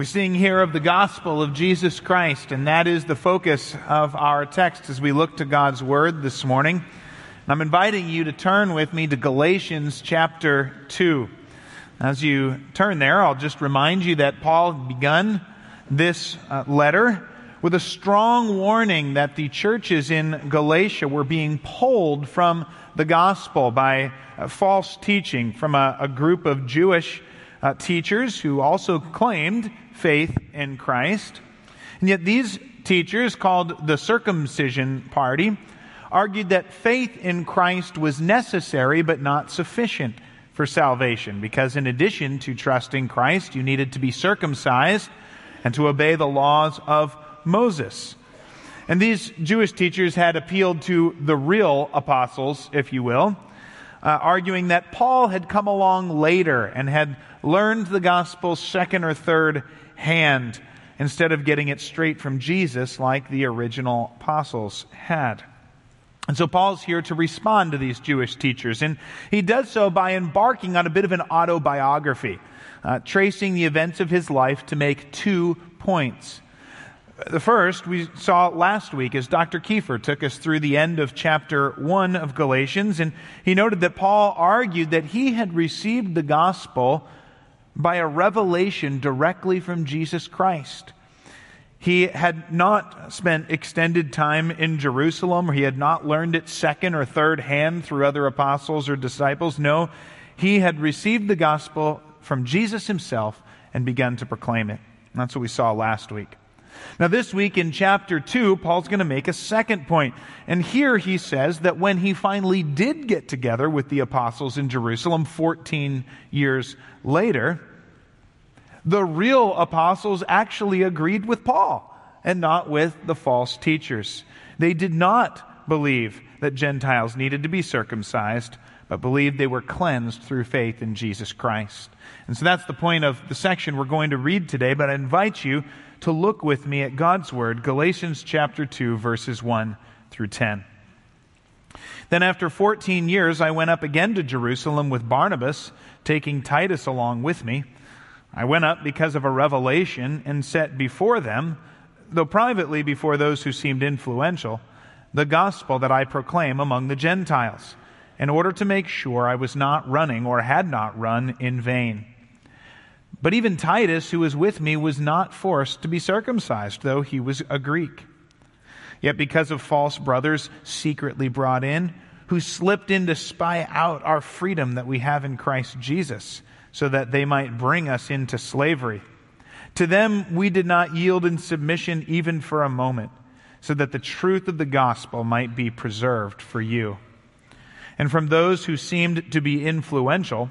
We sing here of the gospel of Jesus Christ, and that is the focus of our text as we look to God's word this morning. And I'm inviting you to turn with me to Galatians chapter 2. As you turn there, I'll just remind you that Paul begun this uh, letter with a strong warning that the churches in Galatia were being pulled from the gospel by uh, false teaching from a, a group of Jewish uh, teachers who also claimed faith in Christ. And yet these teachers, called the circumcision party, argued that faith in Christ was necessary but not sufficient for salvation, because in addition to trusting Christ, you needed to be circumcised and to obey the laws of Moses. And these Jewish teachers had appealed to the real apostles, if you will, uh, arguing that Paul had come along later and had learned the gospel second or third hand instead of getting it straight from Jesus like the original apostles had. And so Paul's here to respond to these Jewish teachers, and he does so by embarking on a bit of an autobiography, uh, tracing the events of his life to make two points. The first we saw last week as Dr. Kiefer took us through the end of chapter 1 of Galatians, and he noted that Paul argued that he had received the gospel by a revelation directly from Jesus Christ. He had not spent extended time in Jerusalem, or he had not learned it second or third hand through other apostles or disciples. No, he had received the gospel from Jesus himself and begun to proclaim it. that's what we saw last week. Now, this week in chapter 2, Paul's going to make a second point. And here he says that when he finally did get together with the apostles in Jerusalem 14 years later, the real apostles actually agreed with Paul and not with the false teachers. They did not believe that Gentiles needed to be circumcised, but believed they were cleansed through faith in Jesus Christ. And so that's the point of the section we're going to read today, but I invite you to look with me at God's Word, Galatians chapter 2, verses 1 through 10. Then, after 14 years, I went up again to Jerusalem with Barnabas, taking Titus along with me. I went up because of a revelation and set before them, though privately before those who seemed influential, the gospel that I proclaim among the Gentiles, in order to make sure I was not running or had not run in vain. But even Titus, who was with me, was not forced to be circumcised, though he was a Greek. Yet because of false brothers secretly brought in, who slipped in to spy out our freedom that we have in Christ Jesus, so that they might bring us into slavery. To them we did not yield in submission even for a moment, so that the truth of the gospel might be preserved for you. And from those who seemed to be influential,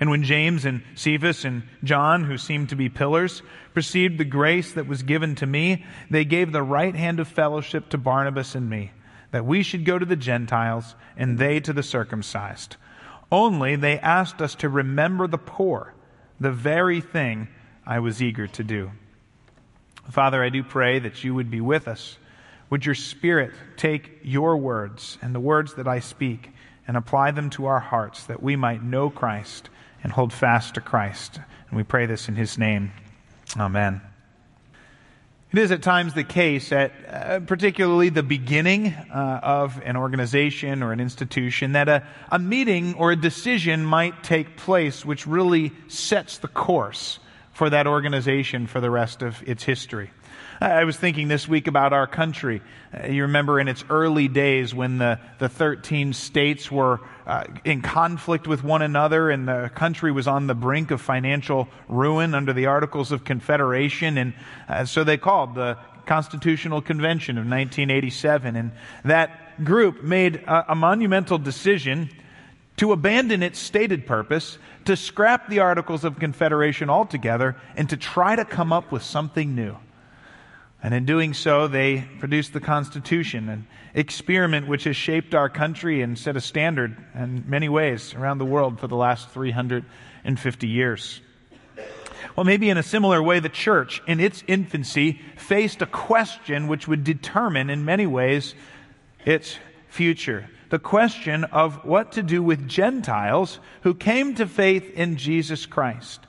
And when James and Cephas and John, who seemed to be pillars, perceived the grace that was given to me, they gave the right hand of fellowship to Barnabas and me, that we should go to the Gentiles and they to the circumcised. Only they asked us to remember the poor, the very thing I was eager to do. Father, I do pray that you would be with us. Would your Spirit take your words and the words that I speak and apply them to our hearts that we might know Christ and hold fast to Christ. And we pray this in his name. Amen. It is at times the case at uh, particularly the beginning uh, of an organization or an institution that a, a meeting or a decision might take place which really sets the course for that organization for the rest of its history. I was thinking this week about our country. Uh, you remember in its early days when the, the 13 states were uh, in conflict with one another and the country was on the brink of financial ruin under the Articles of Confederation. And uh, so they called the Constitutional Convention of 1987. And that group made a, a monumental decision to abandon its stated purpose, to scrap the Articles of Confederation altogether, and to try to come up with something new. And in doing so, they produced the Constitution, an experiment which has shaped our country and set a standard in many ways around the world for the last 350 years. Well, maybe in a similar way, the church, in its infancy, faced a question which would determine, in many ways, its future. The question of what to do with Gentiles who came to faith in Jesus Christ.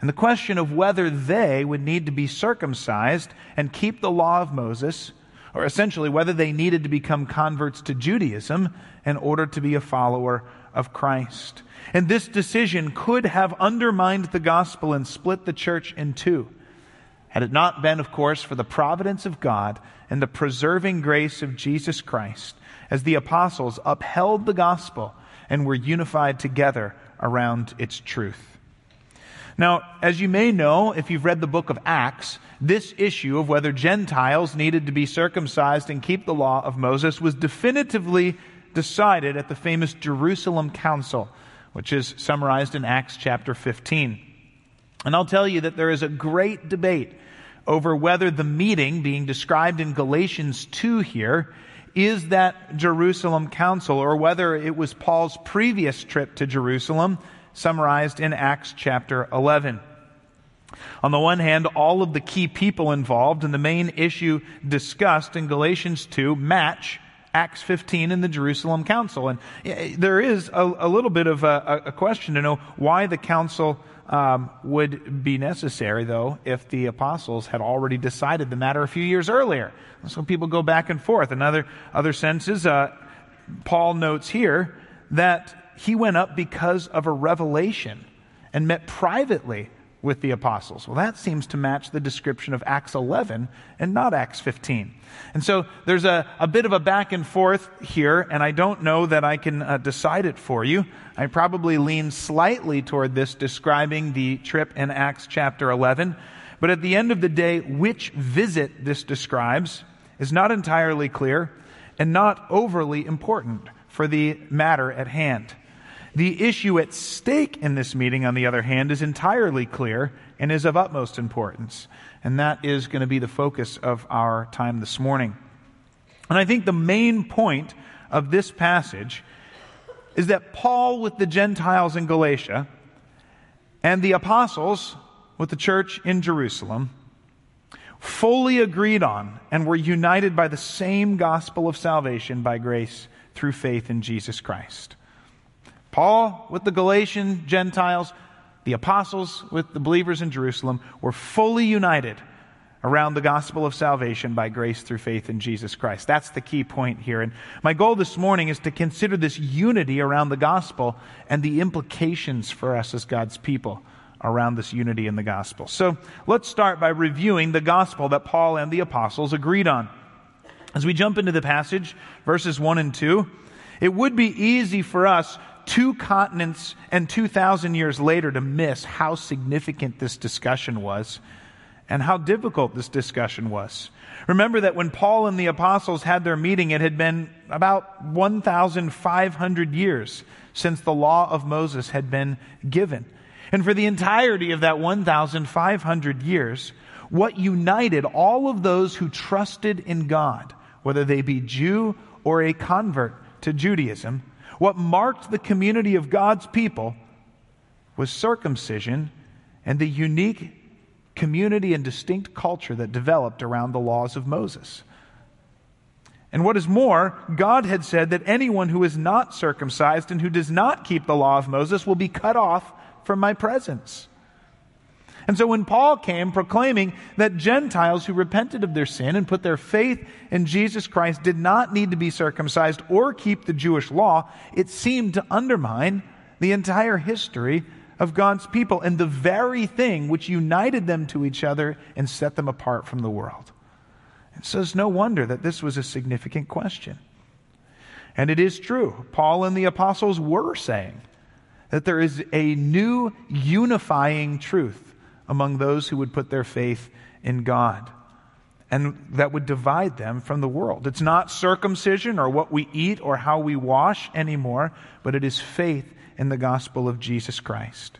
And the question of whether they would need to be circumcised and keep the law of Moses, or essentially whether they needed to become converts to Judaism in order to be a follower of Christ. And this decision could have undermined the gospel and split the church in two. Had it not been, of course, for the providence of God and the preserving grace of Jesus Christ, as the apostles upheld the gospel and were unified together around its truth. Now, as you may know, if you've read the book of Acts, this issue of whether Gentiles needed to be circumcised and keep the law of Moses was definitively decided at the famous Jerusalem Council which is summarized in Acts chapter 15. And I'll tell you that there is a great debate over whether the meeting being described in Galatians 2 here is that Jerusalem council or whether it was Paul's previous trip to Jerusalem summarized in Acts chapter 11. On the one hand, all of the key people involved and the main issue discussed in Galatians 2 match Acts 15 in the Jerusalem Council. And there is a, a little bit of a, a, question to know why the council um, would be necessary, though, if the apostles had already decided the matter a few years earlier. So people go back and forth. Another other, other senses, uh, Paul notes here that he went up because of a revelation and met privately with the apostles. Well, that seems to match the description of Acts 11 and not Acts 15. And so there's a, a bit of a back and forth here, and I don't know that I can uh, decide it for you. I probably lean slightly toward this describing the trip in Acts chapter 11. But at the end of the day, which visit this describes is not entirely clear and not overly important for the matter at hand. The issue at stake in this meeting, on the other hand, is entirely clear and is of utmost importance. And that is going to be the focus of our time this morning. And I think the main point of this passage is that Paul with the Gentiles in Galatia and the apostles with the church in Jerusalem fully agreed on and were united by the same gospel of salvation by grace through faith in Jesus Christ. Paul with the Galatian Gentiles, the apostles with the believers in Jerusalem were fully united around the gospel of salvation by grace through faith in Jesus Christ. That's the key point here. And my goal this morning is to consider this unity around the gospel and the implications for us as God's people around this unity in the gospel. So let's start by reviewing the gospel that Paul and the apostles agreed on. As we jump into the passage, verses 1 and 2, it would be easy for us two continents and 2,000 years later to miss how significant this discussion was and how difficult this discussion was. Remember that when Paul and the apostles had their meeting, it had been about 1,500 years since the law of Moses had been given. And for the entirety of that 1,500 years, what united all of those who trusted in God, whether they be Jew or a convert to Judaism, what marked the community of God's people was circumcision and the unique community and distinct culture that developed around the laws of Moses. And what is more, God had said that anyone who is not circumcised and who does not keep the law of Moses will be cut off from my presence. And so when Paul came proclaiming that Gentiles who repented of their sin and put their faith in Jesus Christ did not need to be circumcised or keep the Jewish law, it seemed to undermine the entire history of God's people and the very thing which united them to each other and set them apart from the world. And so it's no wonder that this was a significant question. And it is true, Paul and the apostles were saying that there is a new unifying truth among those who would put their faith in God and that would divide them from the world. It's not circumcision or what we eat or how we wash anymore, but it is faith in the gospel of Jesus Christ.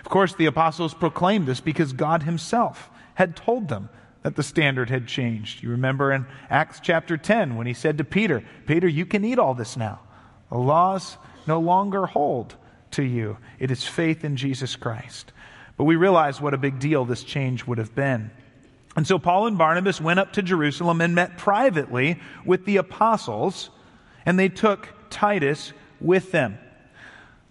Of course, the apostles proclaimed this because God Himself had told them that the standard had changed. You remember in Acts chapter 10 when He said to Peter, Peter, you can eat all this now. The laws no longer hold to you. It is faith in Jesus Christ. But we realize what a big deal this change would have been. And so Paul and Barnabas went up to Jerusalem and met privately with the apostles, and they took Titus with them.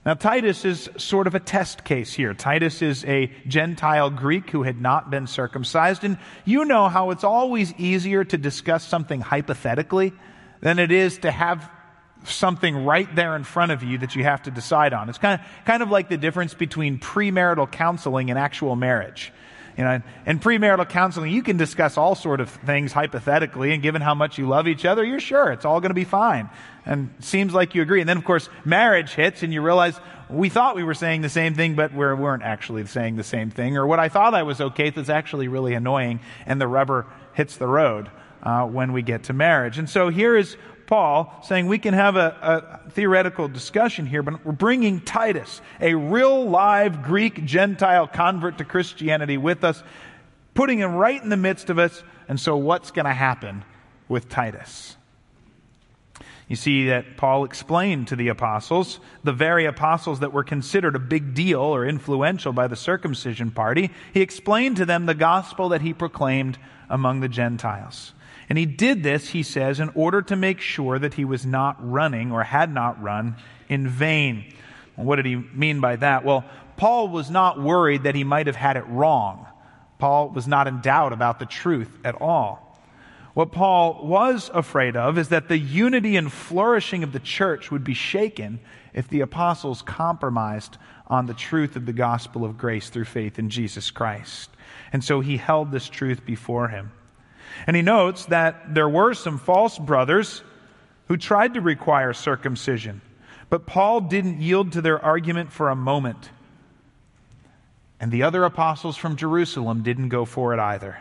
Now, Titus is sort of a test case here. Titus is a Gentile Greek who had not been circumcised. And you know how it's always easier to discuss something hypothetically than it is to have something right there in front of you that you have to decide on. It's kind of, kind of like the difference between premarital counseling and actual marriage. You know, in premarital counseling, you can discuss all sort of things hypothetically, and given how much you love each other, you're sure it's all going to be fine. And seems like you agree. And then, of course, marriage hits, and you realize we thought we were saying the same thing, but we weren't actually saying the same thing. Or what I thought I was okay that's actually really annoying, and the rubber hits the road uh, when we get to marriage. And so here is Paul saying we can have a, a, theoretical discussion here, but we're bringing Titus, a real live Greek Gentile convert to Christianity, with us, putting him right in the midst of us. And so, what's going to happen with Titus? You see that Paul explained to the apostles, the very apostles that were considered a big deal or influential by the circumcision party, he explained to them the gospel that he proclaimed among the Gentiles. And he did this, he says, in order to make sure that he was not running or had not run in vain. what did he mean by that? Well, Paul was not worried that he might have had it wrong. Paul was not in doubt about the truth at all. What Paul was afraid of is that the unity and flourishing of the church would be shaken if the apostles compromised on the truth of the gospel of grace through faith in Jesus Christ. And so he held this truth before him. And he notes that there were some false brothers who tried to require circumcision, but Paul didn't yield to their argument for a moment. And the other apostles from Jerusalem didn't go for it either.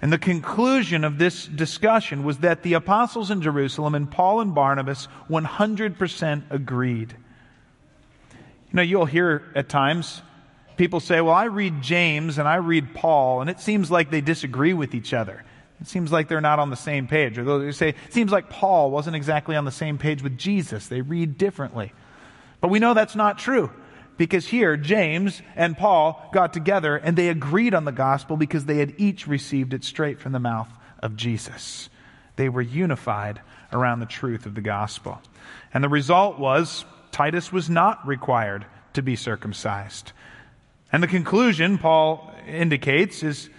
And the conclusion of this discussion was that the apostles in Jerusalem and Paul and Barnabas 100% agreed. You know, you'll hear at times people say, Well, I read James and I read Paul, and it seems like they disagree with each other. It seems like they're not on the same page. Or they say, it seems like Paul wasn't exactly on the same page with Jesus. They read differently. But we know that's not true. Because here, James and Paul got together and they agreed on the gospel because they had each received it straight from the mouth of Jesus. They were unified around the truth of the gospel. And the result was Titus was not required to be circumcised. And the conclusion, Paul indicates, is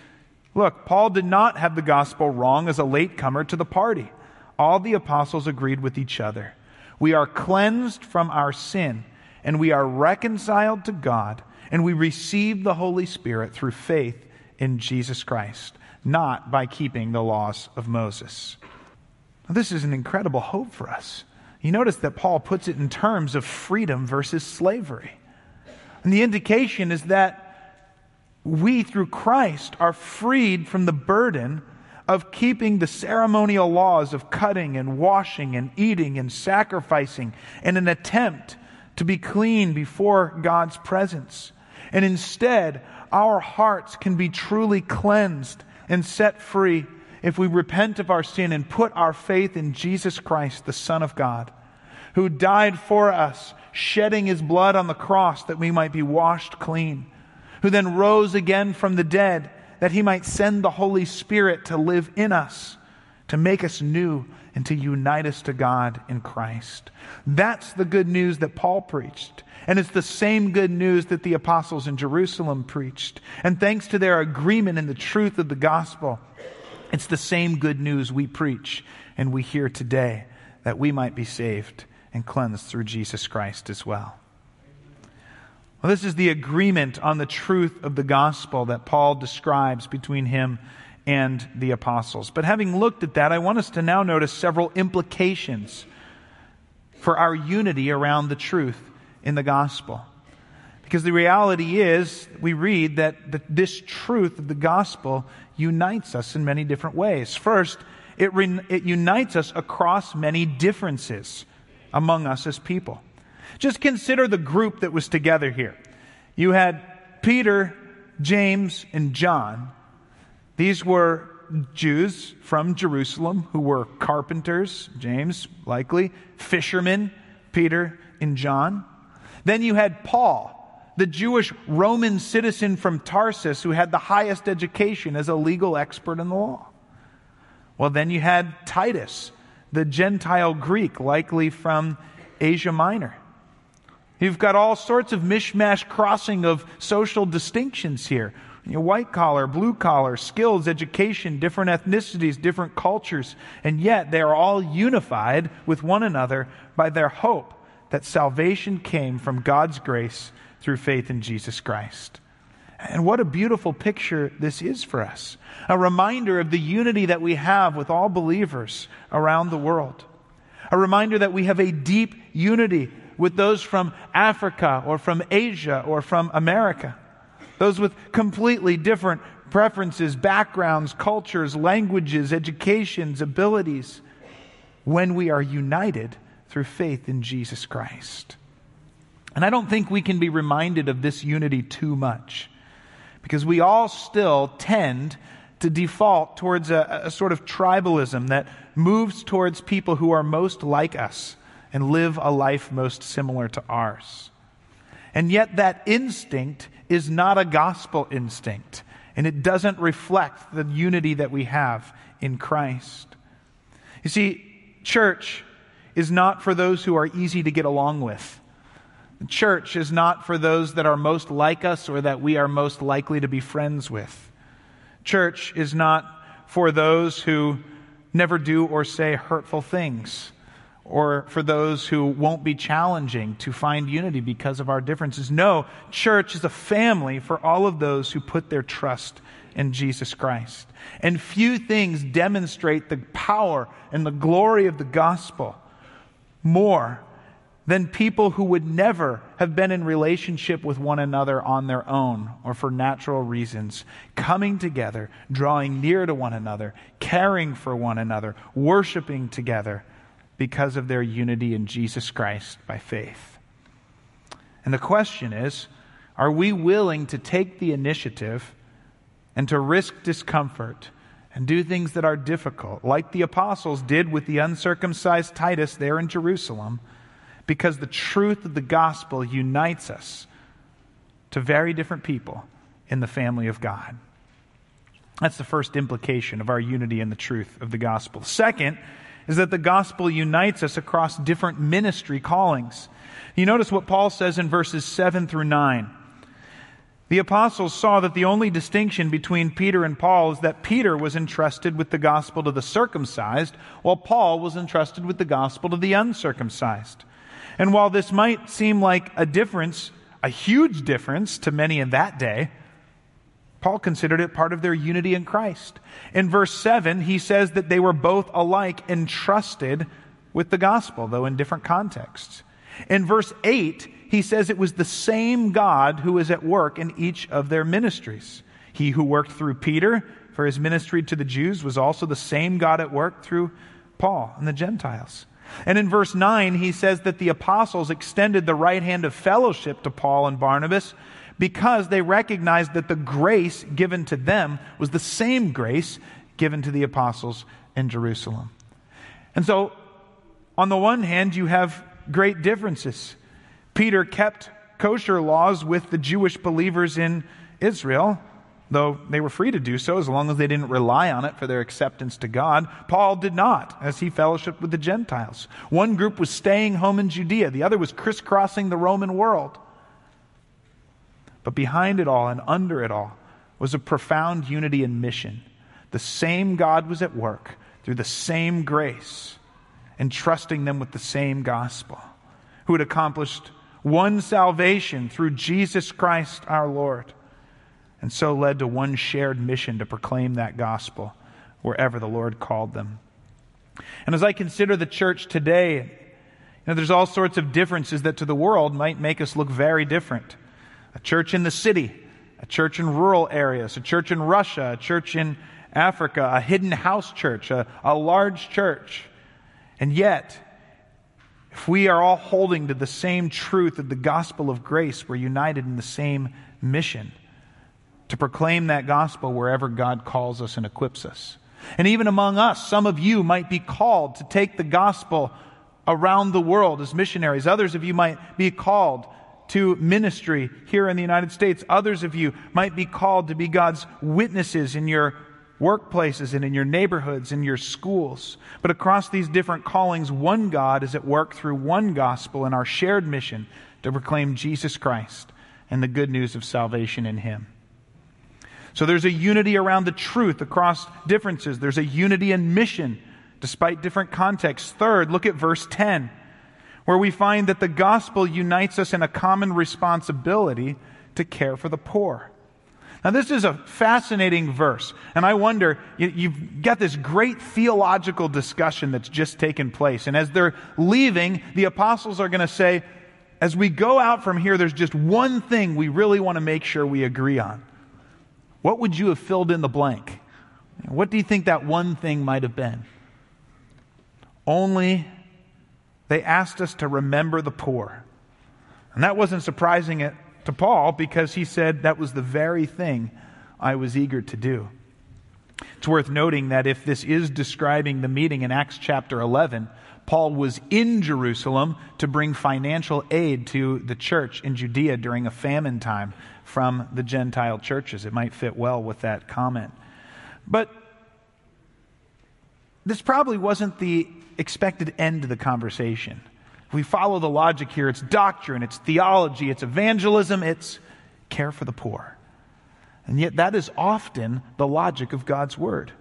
Look, Paul did not have the gospel wrong as a latecomer to the party. All the apostles agreed with each other. We are cleansed from our sin, and we are reconciled to God, and we receive the Holy Spirit through faith in Jesus Christ, not by keeping the laws of Moses. Now, this is an incredible hope for us. You notice that Paul puts it in terms of freedom versus slavery. And the indication is that we, through Christ, are freed from the burden of keeping the ceremonial laws of cutting and washing and eating and sacrificing in an attempt to be clean before God's presence. And instead, our hearts can be truly cleansed and set free if we repent of our sin and put our faith in Jesus Christ, the Son of God, who died for us, shedding his blood on the cross that we might be washed clean who then rose again from the dead, that he might send the Holy Spirit to live in us, to make us new, and to unite us to God in Christ. That's the good news that Paul preached. And it's the same good news that the apostles in Jerusalem preached. And thanks to their agreement in the truth of the gospel, it's the same good news we preach and we hear today that we might be saved and cleansed through Jesus Christ as well. Well, this is the agreement on the truth of the gospel that Paul describes between him and the apostles. But having looked at that, I want us to now notice several implications for our unity around the truth in the gospel. Because the reality is, we read that the, this truth of the gospel unites us in many different ways. First, it, re, it unites us across many differences among us as people. Just consider the group that was together here. You had Peter, James, and John. These were Jews from Jerusalem who were carpenters, James likely, fishermen, Peter and John. Then you had Paul, the Jewish Roman citizen from Tarsus who had the highest education as a legal expert in the law. Well, then you had Titus, the Gentile Greek, likely from Asia Minor. You've got all sorts of mishmash crossing of social distinctions here. You know, white collar, blue collar, skills, education, different ethnicities, different cultures, and yet they are all unified with one another by their hope that salvation came from God's grace through faith in Jesus Christ. And what a beautiful picture this is for us. A reminder of the unity that we have with all believers around the world. A reminder that we have a deep unity with those from Africa or from Asia or from America. Those with completely different preferences, backgrounds, cultures, languages, educations, abilities. When we are united through faith in Jesus Christ. And I don't think we can be reminded of this unity too much because we all still tend to default towards a, a, sort of tribalism that moves towards people who are most like us and live a life most similar to ours. And yet, that instinct is not a gospel instinct, and it doesn't reflect the unity that we have in Christ. You see, church is not for those who are easy to get along with. Church is not for those that are most like us or that we are most likely to be friends with. Church is not for those who never do or say hurtful things or for those who won't be challenging to find unity because of our differences. No, church is a family for all of those who put their trust in Jesus Christ. And few things demonstrate the power and the glory of the gospel more than people who would never have been in relationship with one another on their own or for natural reasons, coming together, drawing near to one another, caring for one another, worshiping together because of their unity in Jesus Christ by faith. And the question is are we willing to take the initiative and to risk discomfort and do things that are difficult, like the apostles did with the uncircumcised Titus there in Jerusalem, because the truth of the gospel unites us to very different people in the family of God? That's the first implication of our unity in the truth of the gospel. Second, is that the gospel unites us across different ministry callings. You notice what Paul says in verses 7 through 9. The apostles saw that the only distinction between Peter and Paul is that Peter was entrusted with the gospel to the circumcised, while Paul was entrusted with the gospel to the uncircumcised. And while this might seem like a difference, a huge difference to many in that day, Paul considered it part of their unity in Christ. In verse 7, he says that they were both alike entrusted with the gospel, though in different contexts. In verse 8, he says it was the same God who was at work in each of their ministries. He who worked through Peter for his ministry to the Jews was also the same God at work through Paul and the Gentiles. And in verse 9, he says that the apostles extended the right hand of fellowship to Paul and Barnabas because they recognized that the grace given to them was the same grace given to the apostles in Jerusalem. And so, on the one hand, you have great differences. Peter kept kosher laws with the Jewish believers in Israel, though they were free to do so as long as they didn't rely on it for their acceptance to God. Paul did not, as he fellowshiped with the Gentiles. One group was staying home in Judea, the other was crisscrossing the Roman world. But behind it all and under it all was a profound unity in mission. The same God was at work through the same grace, entrusting them with the same gospel, who had accomplished one salvation through Jesus Christ our Lord, and so led to one shared mission to proclaim that gospel wherever the Lord called them. And as I consider the church today, you know, there's all sorts of differences that to the world might make us look very different. A church in the city, a church in rural areas, a church in Russia, a church in Africa, a hidden house church, a, a large church. And yet, if we are all holding to the same truth of the gospel of grace, we're united in the same mission to proclaim that gospel wherever God calls us and equips us. And even among us, some of you might be called to take the gospel around the world as missionaries. Others of you might be called to ministry here in the United States. Others of you might be called to be God's witnesses in your workplaces and in your neighborhoods, and your schools. But across these different callings, one God is at work through one gospel in our shared mission to proclaim Jesus Christ and the good news of salvation in Him. So there's a unity around the truth across differences. There's a unity in mission despite different contexts. Third, look at verse 10, where we find that the gospel unites us in a common responsibility to care for the poor. Now, this is a fascinating verse, and I wonder, you've got this great theological discussion that's just taken place. And as they're leaving, the apostles are going to say, as we go out from here, there's just one thing we really want to make sure we agree on. What would you have filled in the blank? What do you think that one thing might have been? Only they asked us to remember the poor. And that wasn't surprising to Paul because he said that was the very thing I was eager to do. It's worth noting that if this is describing the meeting in Acts chapter 11, Paul was in Jerusalem to bring financial aid to the church in Judea during a famine time from the Gentile churches. It might fit well with that comment. But this probably wasn't the expected end of the conversation If we follow the logic here, it's doctrine, it's theology, it's evangelism, it's care for the poor. And yet, that is often the logic of God's word.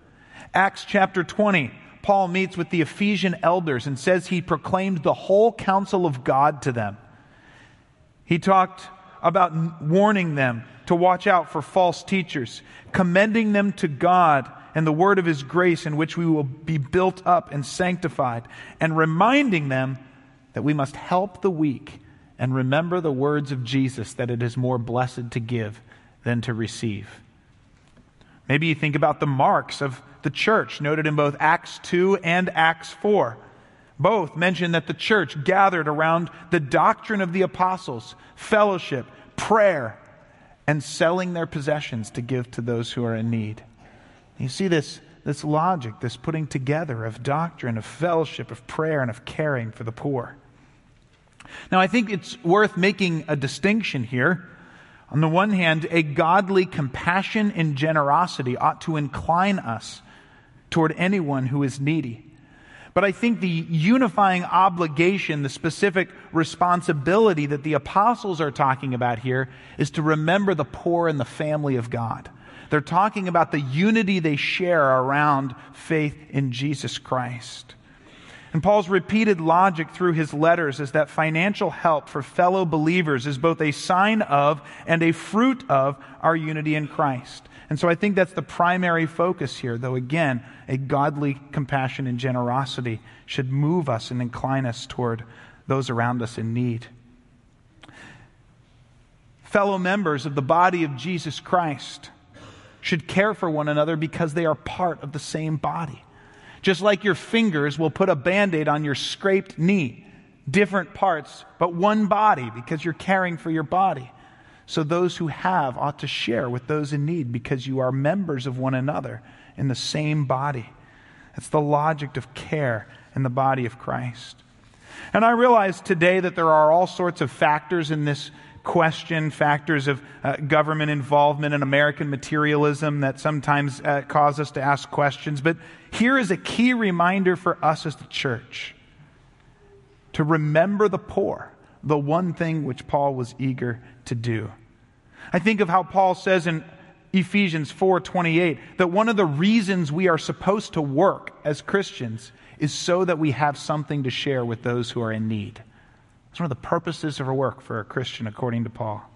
Acts chapter 20, Paul meets with the Ephesian elders and says he proclaimed the whole counsel of God to them. He talked about warning them to watch out for false teachers, commending them to God and the word of his grace in which we will be built up and sanctified, and reminding them that we must help the weak and remember the words of Jesus that it is more blessed to give than to receive. Maybe you think about the marks of the church noted in both Acts 2 and Acts 4. Both mention that the church gathered around the doctrine of the apostles, fellowship, prayer, and selling their possessions to give to those who are in need. You see this, this logic, this putting together of doctrine, of fellowship, of prayer, and of caring for the poor. Now, I think it's worth making a distinction here. On the one hand, a godly compassion and generosity ought to incline us toward anyone who is needy. But I think the unifying obligation, the specific responsibility that the apostles are talking about here is to remember the poor in the family of God. They're talking about the unity they share around faith in Jesus Christ. And Paul's repeated logic through his letters is that financial help for fellow believers is both a sign of and a fruit of our unity in Christ. And so I think that's the primary focus here, though again, a godly compassion and generosity should move us and incline us toward those around us in need. Fellow members of the body of Jesus Christ should care for one another because they are part of the same body. Just like your fingers will put a band aid on your scraped knee. Different parts, but one body because you're caring for your body. So those who have ought to share with those in need because you are members of one another in the same body. It's the logic of care in the body of Christ. And I realize today that there are all sorts of factors in this question factors of uh, government involvement and American materialism that sometimes uh, cause us to ask questions. But here is a key reminder for us as the church to remember the poor, the one thing which Paul was eager to do. I think of how Paul says in Ephesians 4:28 that one of the reasons we are supposed to work as Christians is so that we have something to share with those who are in need. It's one of the purposes of our work for a Christian, according to Paul.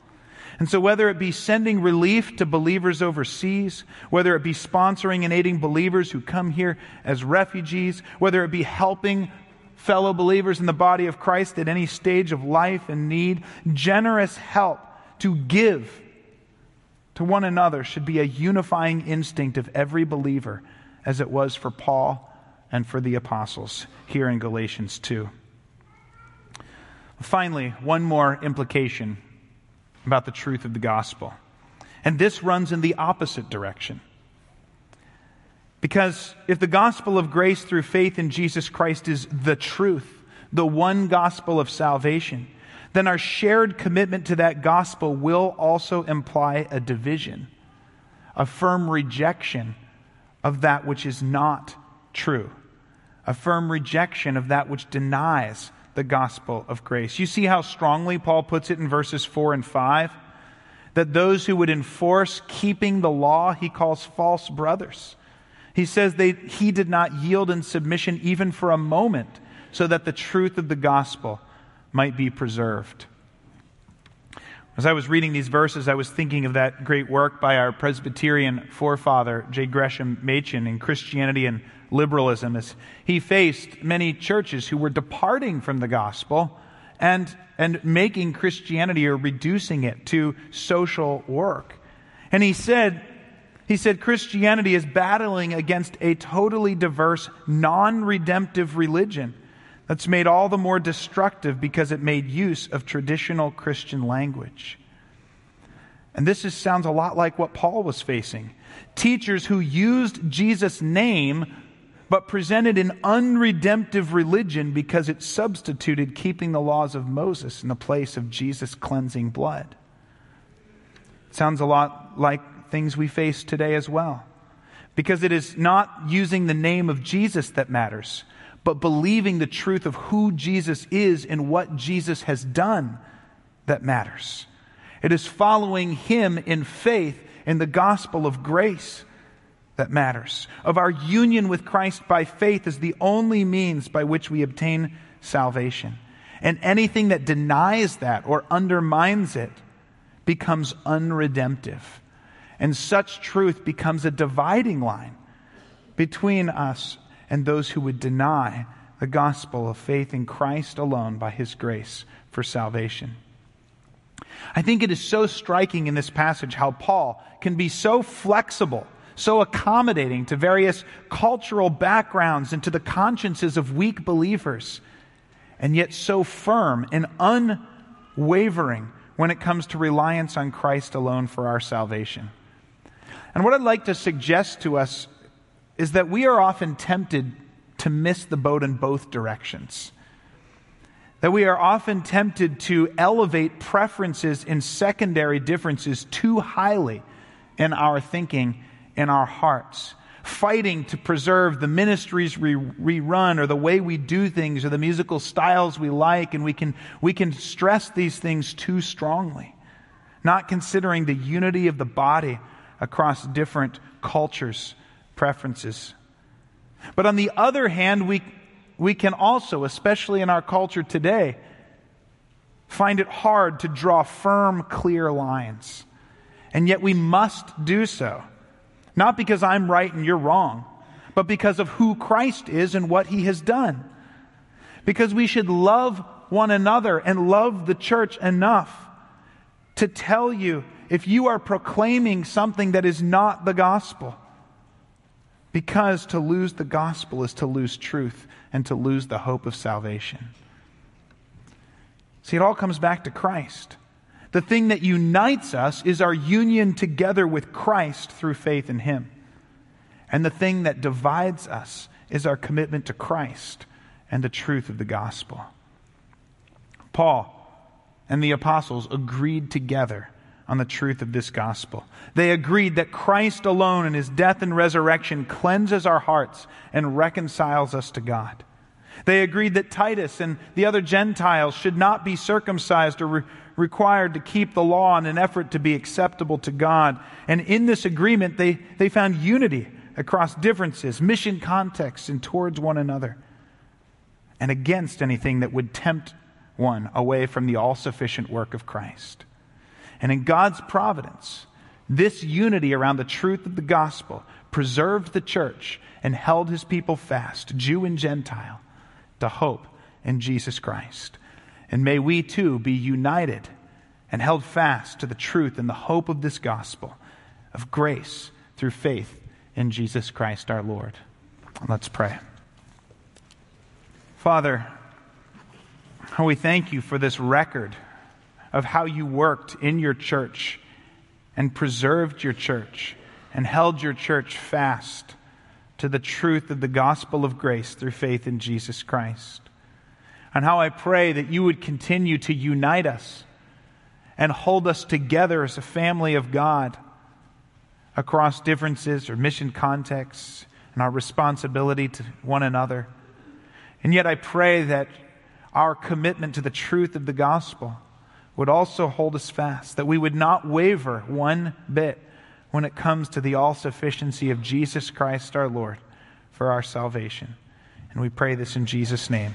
And so, whether it be sending relief to believers overseas, whether it be sponsoring and aiding believers who come here as refugees, whether it be helping fellow believers in the body of Christ at any stage of life and need, generous help to give to one another should be a unifying instinct of every believer, as it was for Paul and for the apostles here in Galatians 2. Finally, one more implication about the truth of the gospel. And this runs in the opposite direction. Because if the gospel of grace through faith in Jesus Christ is the truth, the one gospel of salvation, then our shared commitment to that gospel will also imply a division, a firm rejection of that which is not true, a firm rejection of that which denies the gospel of grace. You see how strongly Paul puts it in verses 4 and 5? That those who would enforce keeping the law, he calls false brothers. He says they, he did not yield in submission even for a moment so that the truth of the gospel might be preserved. As I was reading these verses, I was thinking of that great work by our Presbyterian forefather, J. Gresham Machen, in Christianity and liberalism as he faced many churches who were departing from the gospel and, and making Christianity or reducing it to social work. And he said, he said Christianity is battling against a totally diverse, non redemptive religion that's made all the more destructive because it made use of traditional Christian language. And this is, sounds a lot like what Paul was facing. Teachers who used Jesus' name but presented an unredemptive religion because it substituted keeping the laws of Moses in the place of Jesus' cleansing blood. Sounds a lot like things we face today as well. Because it is not using the name of Jesus that matters, but believing the truth of who Jesus is and what Jesus has done that matters. It is following him in faith in the gospel of grace that matters, of our union with Christ by faith is the only means by which we obtain salvation. And anything that denies that or undermines it becomes unredemptive. And such truth becomes a dividing line between us and those who would deny the gospel of faith in Christ alone by his grace for salvation. I think it is so striking in this passage how Paul can be so flexible so accommodating to various cultural backgrounds and to the consciences of weak believers, and yet so firm and unwavering when it comes to reliance on Christ alone for our salvation. And what I'd like to suggest to us is that we are often tempted to miss the boat in both directions. That we are often tempted to elevate preferences and secondary differences too highly in our thinking in our hearts, fighting to preserve the ministries we, run or the way we do things or the musical styles we like, and we can, we can stress these things too strongly, not considering the unity of the body across different cultures, preferences. But on the other hand, we, we can also, especially in our culture today, find it hard to draw firm, clear lines. And yet we must do so. Not because I'm right and you're wrong, but because of who Christ is and what he has done. Because we should love one another and love the church enough to tell you if you are proclaiming something that is not the gospel. Because to lose the gospel is to lose truth and to lose the hope of salvation. See, it all comes back to Christ. The thing that unites us is our union together with Christ through faith in Him. And the thing that divides us is our commitment to Christ and the truth of the gospel. Paul and the apostles agreed together on the truth of this gospel. They agreed that Christ alone in his death and resurrection cleanses our hearts and reconciles us to God. They agreed that Titus and the other Gentiles should not be circumcised or re- required to keep the law in an effort to be acceptable to God. And in this agreement, they, they found unity across differences, mission contexts, and towards one another, and against anything that would tempt one away from the all sufficient work of Christ. And in God's providence, this unity around the truth of the gospel preserved the church and held his people fast, Jew and Gentile, to hope in Jesus Christ. And may we too be united and held fast to the truth and the hope of this gospel of grace through faith in Jesus Christ our Lord. Let's pray. Father, we thank you for this record of how you worked in your church and preserved your church and held your church fast to the truth of the gospel of grace through faith in Jesus Christ. And how I pray that you would continue to unite us and hold us together as a family of God across differences or mission contexts and our responsibility to one another. And yet I pray that our commitment to the truth of the gospel would also hold us fast, that we would not waver one bit when it comes to the all sufficiency of Jesus Christ our Lord for our salvation. And we pray this in Jesus' name.